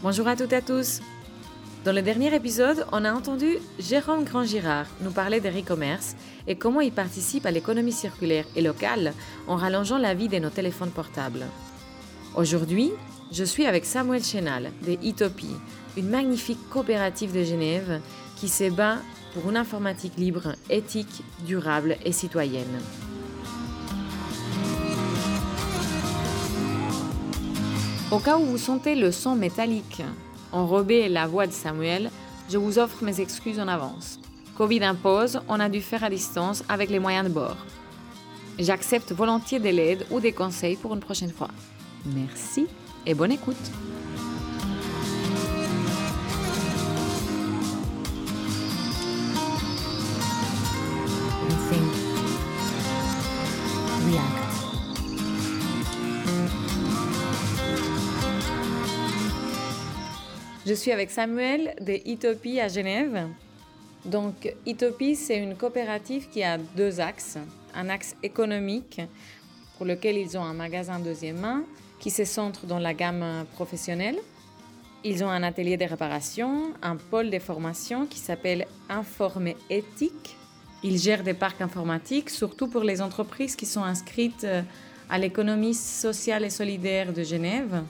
Bonjour à toutes et à tous. Dans le dernier épisode, on a entendu Jérôme Grand-Girard nous parler de e-commerce et comment il participe à l'économie circulaire et locale en rallongeant la vie de nos téléphones portables. Aujourd'hui, je suis avec Samuel Chenal de Itopie, une magnifique coopérative de Genève qui se bat pour une informatique libre, éthique, durable et citoyenne. Au cas où vous sentez le son métallique enrobé la voix de Samuel, je vous offre mes excuses en avance. Covid impose, on a dû faire à distance avec les moyens de bord. J'accepte volontiers de l'aide ou des conseils pour une prochaine fois. Merci et bonne écoute. Je suis avec Samuel de Itopie à Genève. Donc, Itopie, c'est une coopérative qui a deux axes. Un axe économique, pour lequel ils ont un magasin deuxième main, qui se centre dans la gamme professionnelle. Ils ont un atelier de réparation, un pôle de formation qui s'appelle Informé Éthique. Ils gèrent des parcs informatiques, surtout pour les entreprises qui sont inscrites à l'économie sociale et solidaire de Genève.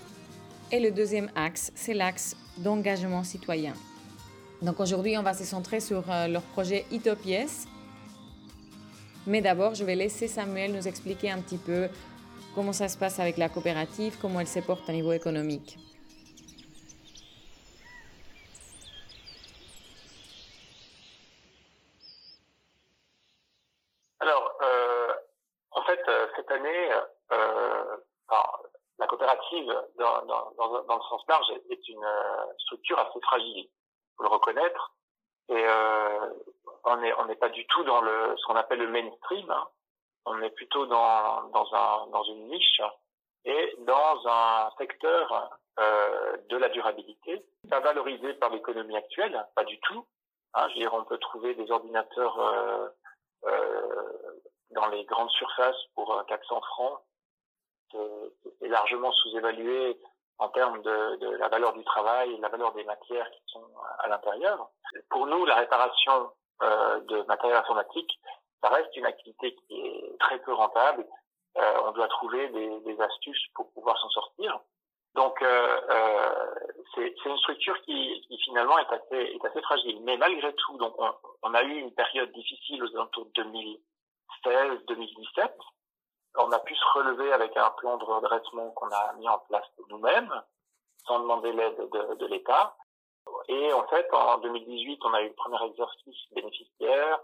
Et le deuxième axe, c'est l'axe d'engagement citoyen. Donc aujourd'hui, on va se centrer sur euh, leur projet Itopies. Mais d'abord, je vais laisser Samuel nous expliquer un petit peu comment ça se passe avec la coopérative, comment elle se porte au niveau économique. Alors, euh, en fait, euh, cette année, la coopérative, dans, le sens large, est une euh, structure assez fragile, faut le reconnaître. Et euh, on n'est pas du tout dans ce qu'on appelle le mainstream. Hein. On est plutôt dans dans un dans une niche et dans un secteur euh, de la durabilité, pas valorisé par l'économie actuelle, pas du tout. Hein, on peut trouver des ordinateurs dans les grandes surfaces pour 400 francs est largement sous-évalué en termes de, de, la valeur du travail et la valeur des matières qui sont à l'intérieur. Pour nous, la réparation euh, de matériel informatique, ça reste une activité qui est très peu rentable. Euh, on doit trouver des, des astuces pour pouvoir s'en sortir. Donc, euh, euh c'est une structure qui, qui, finalement est assez, est assez fragile. Mais malgré tout, donc on, on a eu une période difficile aux alentours de 2016-2017 on a pu se relever avec un plan de redressement qu'on a mis en place nous-mêmes, sans demander l'aide de, l'État. Et en fait, en 2018, on a eu le premier exercice bénéficiaire,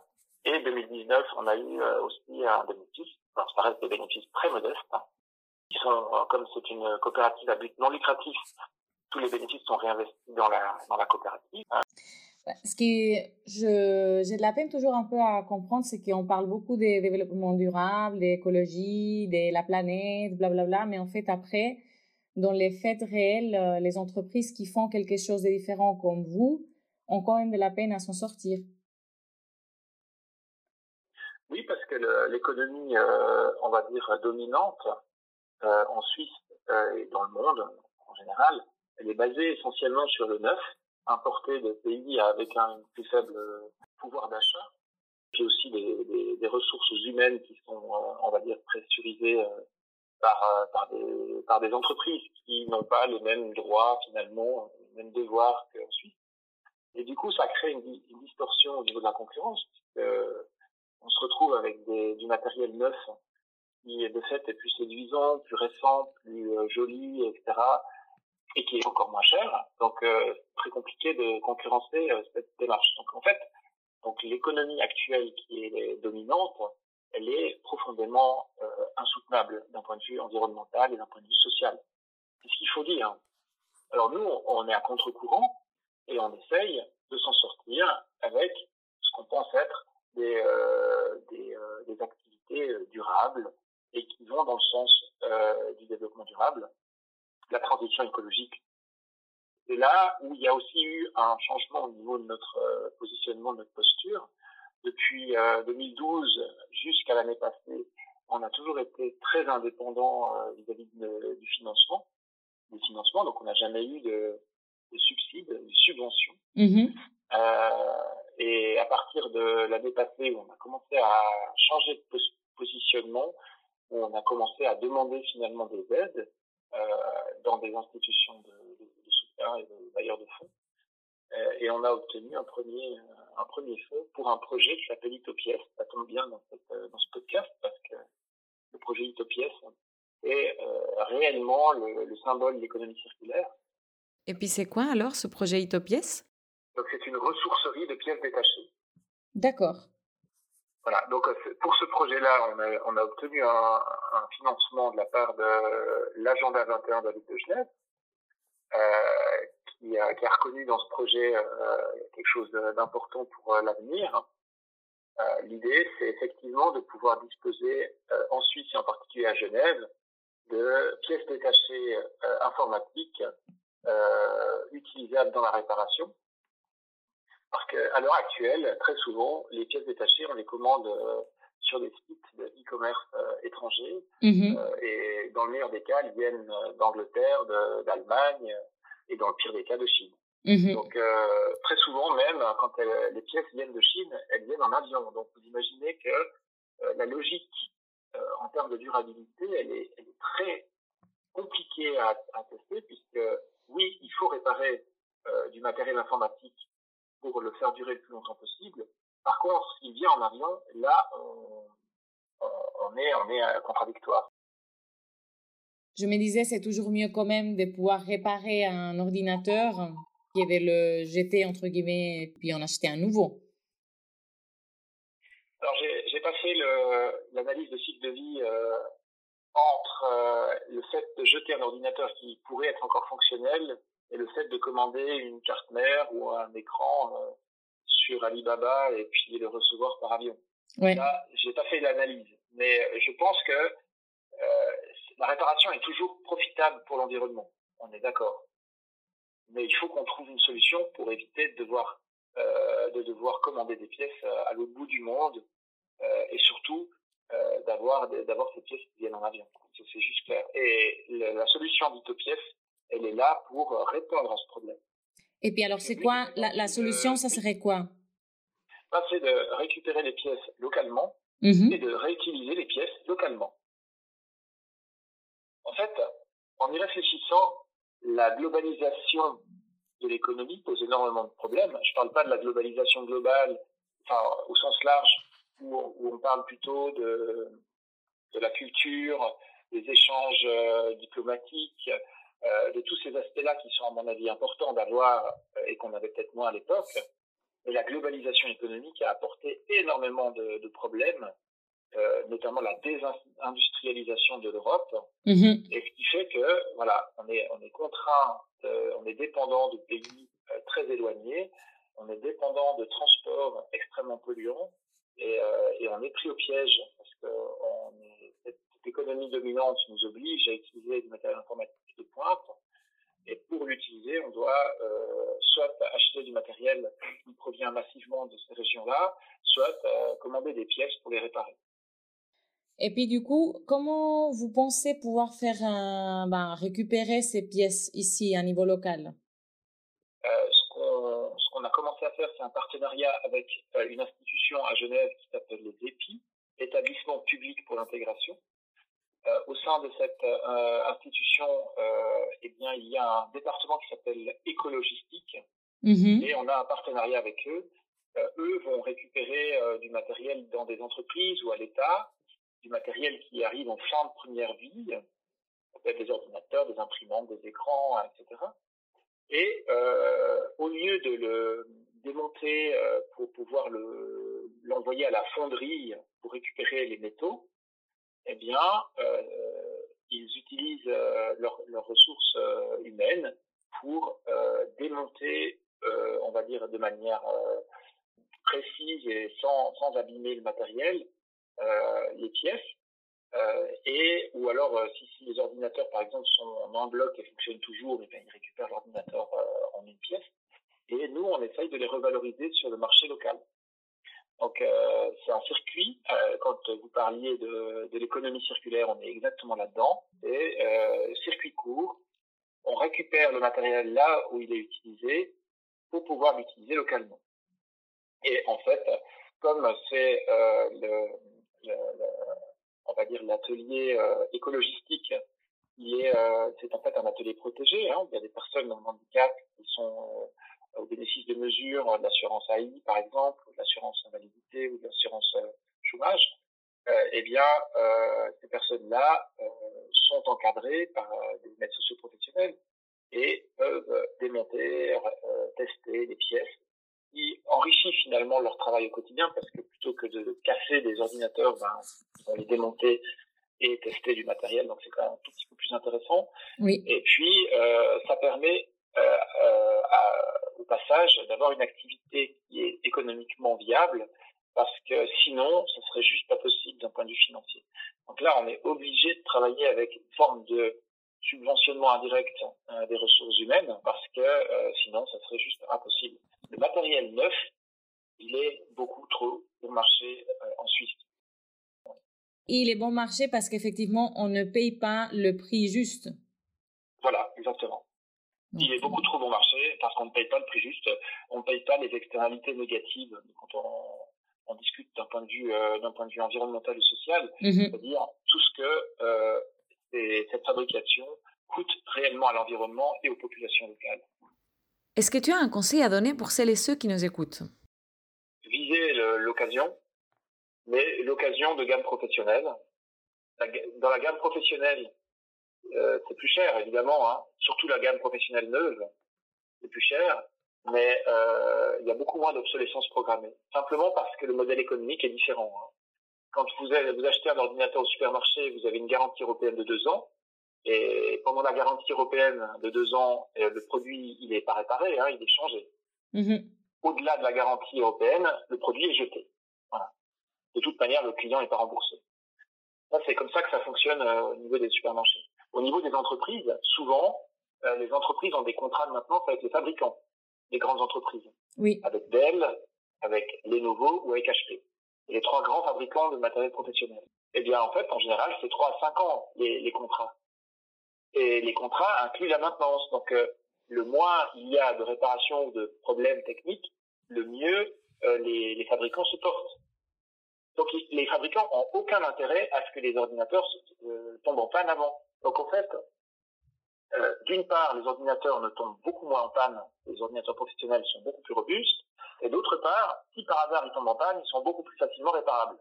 et 2019, on a eu euh, aussi un bénéfice. Alors, ça reste des bénéfices très modestes. Hein. Euh, comme c'est une coopérative à but non lucratif, tous les bénéfices sont réinvestis dans la, dans la coopérative. Ce qui, je, j'ai de la peine toujours un peu à comprendre, c'est qu'on parle beaucoup des développement durable, d'écologie, de la planète, blablabla, mais en fait, après, dans les faits réels, euh, les entreprises qui font quelque chose de différent comme vous ont quand même de la peine à s'en sortir. Oui, parce que l'économie, euh, on va dire, dominante euh, en Suisse et dans le monde en général, elle est basée essentiellement sur le neuf importer des pays avec un plus faible pouvoir d'achat. Puis aussi des, ressources humaines qui sont, euh, on va dire, pressurisées euh, par, euh, par, des, entreprises qui n'ont pas les mêmes droits finalement, les mêmes devoirs qu'en Suisse. Et du coup, ça crée une, distorsion au niveau de la concurrence, puisque on se retrouve avec du matériel neuf qui, de fait, est plus séduisant, plus récent, plus joli, etc et qui est encore moins cher. Donc, euh, très compliqué de concurrencer euh, cette démarche. Donc, en fait, donc l'économie actuelle qui est dominante, elle est profondément euh, insoutenable d'un point de vue environnemental et d'un point de vue social. C'est ce qu'il faut dire. Alors nous, on est à contre-courant et on essaye de s'en sortir avec ce qu'on pense être des, euh, des, euh, des, activités durables et qui vont dans le sens du développement durable la transition écologique. C'est là où il y a aussi eu un changement au niveau de notre euh, positionnement, de notre posture. Depuis 2012 euh, jusqu'à l'année passée, on a toujours été très indépendant euh, vis-à-vis du financement, du financement. Donc on n'a jamais eu de, de subsides, de subventions. Mmh et à partir de l'année passée, où on a commencé à changer de positionnement, où on a commencé à demander finalement des aides dans des institutions de, de, soutien et de bailleurs de fonds. et on a obtenu un premier, un premier fonds pour un projet qui s'appelle Utopies. Ça tombe bien dans, cette, dans ce podcast parce que le projet Utopies est euh, réellement le, le, symbole de l'économie circulaire. Et puis c'est quoi alors ce projet Utopies Donc c'est une ressourcerie de pièces détachées. D'accord. Voilà, donc euh, pour ce projet-là, on a, on a obtenu un, un, financement de la part de l'agenda 21 de la ville de Genève, euh, qui, a, qui, a, reconnu dans ce projet euh, quelque chose d'important pour euh, l'avenir. Euh, l'idée, c'est effectivement de pouvoir disposer en Suisse et en particulier à Genève de pièces détachées informatiques utilisables dans la réparation. Parce qu'à l'heure actuelle, très souvent, les pièces détachées, on les commande sur des sites de e-commerce étrangers. Mmh. et dans le meilleur des cas, elles viennent d'Angleterre, d'Allemagne et dans le pire des cas de Chine. Mmh Donc euh, très souvent même, quand les pièces viennent de Chine, elles viennent en avion. Donc vous imaginez que euh, la logique euh, en termes de durabilité, elle est, elle est très compliquée à, à, tester puisque oui, il faut réparer euh, du matériel informatique pour le faire durer le plus longtemps possible. Par contre, s'il vient en avion, là, on, est, on est contradictoire. Je me disais, c'est toujours mieux quand même de pouvoir réparer un ordinateur qui avait le jeter entre guillemets et puis en acheter un nouveau. Alors j'ai pas fait l'analyse de cycle de vie euh, entre euh, le fait de jeter un ordinateur qui pourrait être encore fonctionnel et le fait de commander une carte mère ou un écran euh, sur Alibaba et puis le recevoir par avion. Ouais. Là, j'ai pas fait l'analyse, mais je pense que euh, la réparation est toujours profitable pour l'environnement. On est d'accord. Mais il faut qu'on trouve une solution pour éviter de devoir, euh, de devoir commander des pièces à l'autre bout du monde euh, et surtout d'avoir d'avoir ces pièces qui viennent en avion. C'est juste clair. Et la, la solution d'Utopies, elle est là pour répondre à ce problème. Et puis alors, c'est quoi la, la solution Ça serait quoi? C'est de récupérer les pièces localement mmh et de réutiliser les pièces localement. En fait, en y réfléchissant, la globalisation de l'économie pose énormément de problèmes. Je ne parle pas de la globalisation globale, enfin, au sens large, où, où on parle plutôt de, de la culture, des échanges euh, diplomatiques, euh, de tous ces aspects-là qui sont à mon avis importants d'avoir euh, et qu'on avait peut-être moins à l'époque. Mais la globalisation économique a apporté énormément de, de problèmes euh, notamment la désindustrialisation de l'Europe, mmh. et ce qui fait que voilà, on est on est contraint, on est dépendant de pays très éloignés, on est dépendant de transports extrêmement polluants, et, et on est pris au piège parce que on est, cette, économie dominante nous oblige à utiliser du matériel informatique pointe. Et pour l'utiliser, on doit euh, soit acheter du matériel qui provient massivement de ces régions-là, soit euh, commander des pièces pour les réparer. Et puis du coup, comment vous pensez pouvoir faire un, ben, récupérer ces pièces ici à niveau local? Euh, Ce qu'on a commencé à faire, c'est un partenariat avec une institution à Genève qui s'appelle les EPI, Établissement public pour l'intégration. Euh, au sein de cette euh, institution, euh, eh bien, il y a un département qui s'appelle écologistique mmh et on a un partenariat avec eux. Euh, eux vont récupérer du matériel dans des entreprises ou à l'État du matériel qui arrive en fin de première vie, des ordinateurs, des imprimantes, des écrans, etc. Et au lieu de le démonter pour pouvoir le l'envoyer à la fonderie pour récupérer les métaux, eh bien, euh, ils utilisent euh, leurs leur ressources euh, humaines pour démonter, on va dire de manière précise et sans, abîmer le matériel, les pièces. Et ou alors si, les ordinateurs par exemple sont en un bloc et fonctionnent toujours, eh bien, ils récupèrent l'ordinateur en une pièce. Et nous, on essaye de les revaloriser sur le marché local. Donc euh, c'est un circuit. Euh, quand vous parliez de, de l'économie circulaire, on est exactement là-dedans. Et euh, circuit court, on récupère le matériel là où il est utilisé pour pouvoir l'utiliser localement. Et en fait, comme c'est euh, le, le, on va dire l'atelier euh, écologistique, euh, c'est en fait un atelier protégé. Hein, il y a des personnes en handicap qui sont au bénéfice de mesures de l'assurance AI, par exemple, ou de l'assurance invalidité ou de l'assurance chômage. eh bien, ces personnes-là sont encadrées par des maîtres sociaux professionnels et peuvent démonter, tester les pièces qui enrichit finalement leur travail au quotidien parce que plutôt que de casser des ordinateurs, ben, vont les démonter et tester du matériel, donc c'est quand même un tout petit peu plus intéressant. Oui. Et puis, euh, ça permet euh, euh, au passage d'avoir une activité qui est économiquement viable parce que sinon, ce serait juste pas possible d'un point de vue financier. Donc là, on est obligé de travailler avec une forme de subventionnement indirect euh, des ressources humaines parce que euh, sinon, ça serait juste impossible. Le matériel neuf, il est beaucoup trop bon marché euh, en Suisse. Il est bon marché parce qu'effectivement, on ne paye pas le prix juste. Voilà, exactement. Il est beaucoup trop bon marché parce qu'on ne paye pas le prix juste, on ne paye pas les externalités négatives quand on, on discute d'un point de vue d'un point de vue environnemental et social, mhm. c'est-à-dire tout ce que cette fabrication coûte réellement à l'environnement et aux populations locales. Est-ce que tu as un conseil à donner pour celles et ceux qui nous écoutent? Viser l'occasion, mais l'occasion de gamme professionnelle. Dans la gamme professionnelle, euh, c'est plus cher évidemment, hein. surtout la gamme professionnelle neuve, c'est plus cher, mais euh, il y a beaucoup moins d'obsolescence programmée. Simplement parce que le modèle économique est différent. Hein quand vous, vous achetez un ordinateur au supermarché, vous avez une garantie européenne de deux ans. Et pendant la garantie européenne de deux ans, euh, le produit, il est pas réparé, hein, il est changé. Mm-hmm. Au-delà de la garantie européenne, le produit est jeté. Voilà. De toute manière, le client n'est pas remboursé. Ça, c'est comme ça que ça fonctionne euh, au niveau des supermarchés. Au niveau des entreprises, souvent, euh, les entreprises ont des contrats de maintenance avec les fabricants, les grandes entreprises. Oui. Avec Dell, avec Lenovo ou avec HP les trois grands fabricants de matériel professionnel. Eh bien, en fait, en général, c'est trois à cinq ans les, les, contrats. Et les contrats incluent la maintenance. Donc, euh, le moins il y a de réparations ou de problèmes techniques, le mieux euh, les, les, fabricants se portent. Donc, les fabricants ont aucun intérêt à ce que les ordinateurs tombent en panne avant. Donc, en fait, d'une part, les ordinateurs ne tombent beaucoup moins en panne, les ordinateurs professionnels sont beaucoup plus robustes, et d'autre part, si par hasard ils tombent en panne, ils sont beaucoup plus facilement réparables.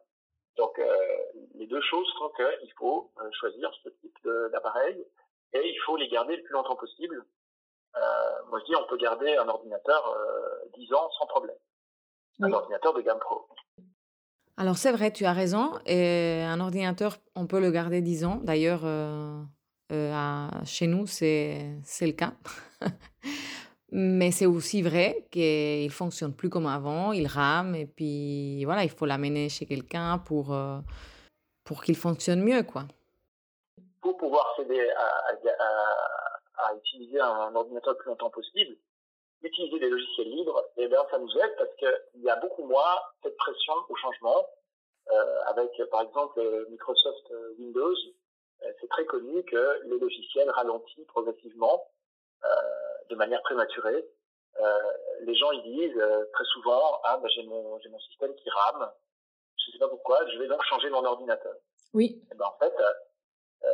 Donc euh, les deux choses font qu'il faut euh, choisir ce type d'appareil et il faut les garder le plus longtemps possible. Euh, moi je dis on peut garder un ordinateur 10 ans sans problème. Un ordinateur de gamme pro. Alors c'est vrai, tu as raison. Et un ordinateur, on peut le garder 10 ans. D'ailleurs, chez nous, c'est le cas. Mais c'est aussi vrai qu'il fonctionne plus comme avant, il rame et puis voilà, il faut l'amener chez quelqu'un pour, euh, pour qu'il fonctionne mieux, quoi. Pour pouvoir s'aider à, à, utiliser un ordinateur le plus longtemps possible, utiliser des logiciels libres, et eh bien ça nous aide parce qu'il y a beaucoup moins cette pression au changement. Euh, avec par exemple Microsoft Windows, euh, c'est très connu que les logiciels ralentissent progressivement. Euh, de manière prématurée. Euh, les gens ils disent euh, très souvent ah bah, j'ai mon j'ai mon système qui rame, je sais pas pourquoi, je vais donc changer mon ordinateur. Oui. Et ben en fait euh,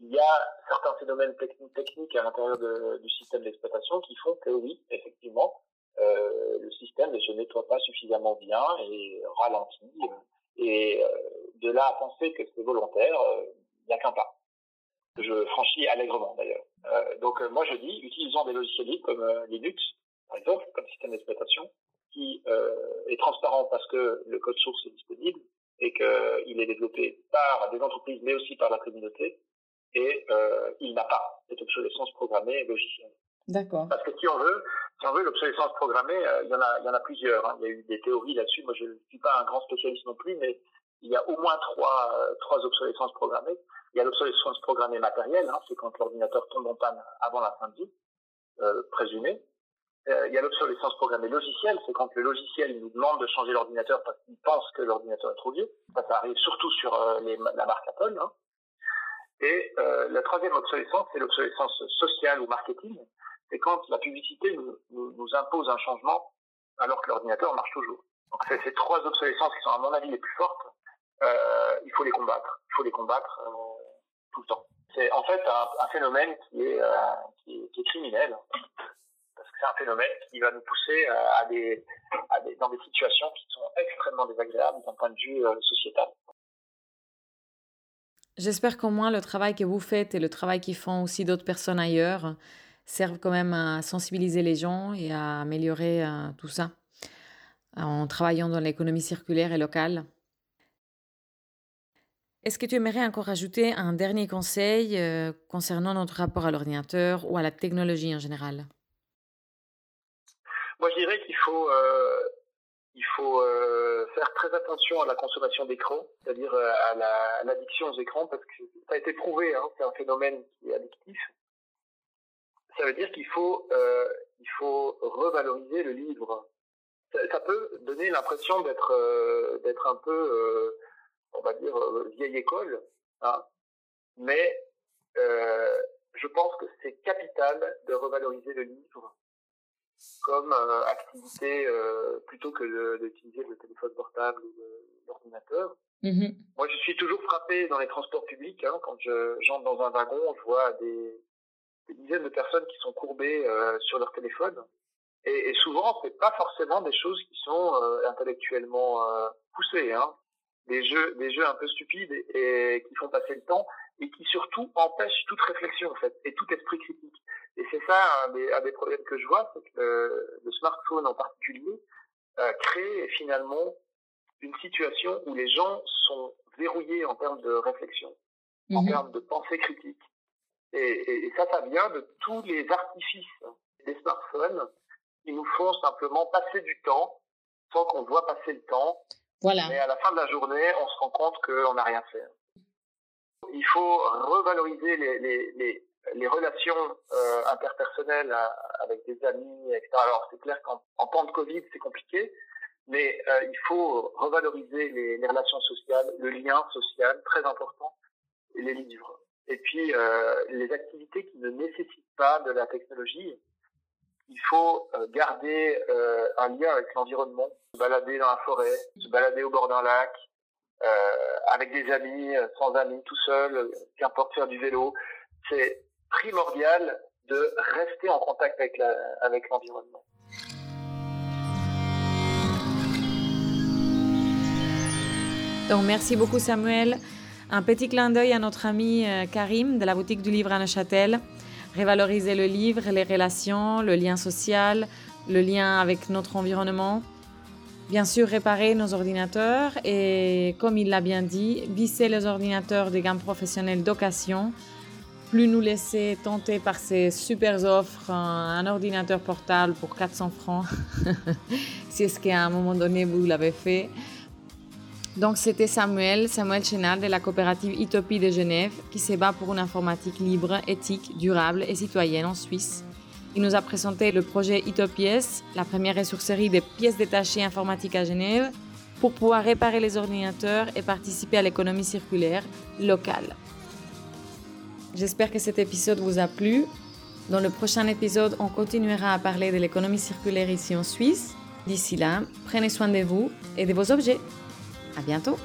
il y a certains phénomènes techniques à l'intérieur du système d'exploitation qui font que oui, effectivement, euh, le système ne se nettoie pas suffisamment bien et ralentit. Et euh, de là à penser que c'est volontaire, il n'y a qu'un pas je franchis allègrement d'ailleurs. Euh, donc euh, moi je dis, utilisons des logiciels libres comme euh, Linux, par exemple, comme système d'exploitation, qui est transparent parce que le code source est disponible et qu'il est développé par des entreprises mais aussi par la communauté et il n'a pas cette obsolescence programmée logicielle. D'accord. Parce que si on veut, si on veut l'obsolescence programmée, il y en a, il y en a plusieurs. Hein. Il y a eu des théories là-dessus. Moi, je ne suis pas un grand spécialiste non plus, mais il y a au moins trois, trois obsolescences programmées. Il y a l'obsolescence programmée matérielle, hein, c'est quand l'ordinateur tombe en panne avant la fin de vie, euh, présumée. Euh, il y a l'obsolescence programmée logicielle, c'est quand le logiciel nous demande de changer l'ordinateur parce qu'il pense que l'ordinateur est trop vieux. Ça, ça arrive surtout sur euh, les, la marque Apple. Hein. Et euh, la troisième obsolescence, c'est l'obsolescence sociale ou marketing. C'est quand la publicité nous, nous, impose un changement alors que l'ordinateur marche toujours. Donc c'est ces trois obsolescences qui sont à mon avis les plus fortes. Euh, il faut les combattre. Il faut les combattre euh, tout le temps. C'est en fait un, un phénomène qui est, euh, qui est, qui est criminel parce que c'est un phénomène qui va nous pousser à des, à des, dans des situations qui sont extrêmement désagréables d'un point de vue euh, sociétal. J'espère qu'au moins le travail que vous faites et le travail qu'ils font aussi d'autres personnes ailleurs servent quand même à sensibiliser les gens et à améliorer euh, tout ça en travaillant dans l'économie circulaire et locale. Est-ce que tu aimerais encore ajouter un dernier conseil euh, concernant notre rapport à l'ordinateur ou à la technologie en général? Moi, je dirais qu'il faut euh, il faut euh, faire très attention à la consommation d'écran, c'est-à-dire euh, à l'addiction aux écrans, parce que ça a été prouvé, hein, c'est un phénomène qui est addictif. Ça veut dire qu'il faut, euh, il faut revaloriser le livre. Ça, peut donner l'impression d'être, d'être un peu, on va dire, vieille école, hein, mais je pense que c'est capital de revaloriser le livre comme euh, activité euh, plutôt que d'utiliser le téléphone portable ou l'ordinateur. Mmh Moi, je suis toujours frappé dans les transports publics. Hein, quand je j'entre dans un wagon, je vois des, des dizaines de personnes qui sont courbées euh, sur leur téléphone. Et, et souvent, c'est pas forcément des choses qui sont euh, intellectuellement poussées. Hein. Des jeux, des jeux un peu stupides et, et, qui font passer le temps et qui surtout empêchent toute réflexion en fait et tout esprit critique. Et c'est ça un des, un des, problèmes que je vois, c'est que le, le, smartphone en particulier euh, crée finalement une situation où les gens sont verrouillés en termes de réflexion, en mhm. termes de pensée critique. Et, et, et, ça, ça vient de tous les artifices des smartphones qui nous font simplement passer du temps sans qu'on voit passer le temps. Voilà. Mais à la fin de la journée, on se rend compte qu'on n'a rien fait. Il faut revaloriser les, relations euh, interpersonnelles euh, avec des amis, etc. Alors c'est clair qu'en temps de Covid c'est compliqué, mais euh, il faut revaloriser les, relations sociales, le lien social, très important, et les livres. Et puis les activités qui ne nécessitent pas de la technologie, il faut garder un lien avec l'environnement, se balader dans la forêt, se balader au bord d'un lac, avec des amis, sans amis, tout seul, qu'importe faire du vélo. C'est primordial de rester en contact avec, avec l'environnement. Donc merci beaucoup Samuel. Un petit clin d'œil à notre ami euh, Karim de la boutique du livre à Neuchâtel. Révaloriser le livre, les relations, le lien social, le lien avec notre environnement. Bien sûr, réparer nos ordinateurs et, comme il l'a bien dit, visser les ordinateurs des gammes professionnelles d'occasion plus nous laisser tenter par ces super offres, un, ordinateur portable pour 400 francs, si est-ce qu'à un moment donné vous l'avez fait. Donc c'était Samuel, Samuel de la coopérative Utopie de Genève qui se bat pour une informatique libre, éthique, durable et citoyenne en Suisse. Il nous a présenté le projet Utopies, la première ressourcerie des pièces détachées informatiques à Genève, pour pouvoir réparer les ordinateurs et participer à l'économie circulaire locale. J'espère que cet épisode vous a plu. Dans le prochain épisode, on continuera à parler de l'économie circulaire ici en Suisse. D'ici là, prenez soin de vous et de vos objets. À bientôt!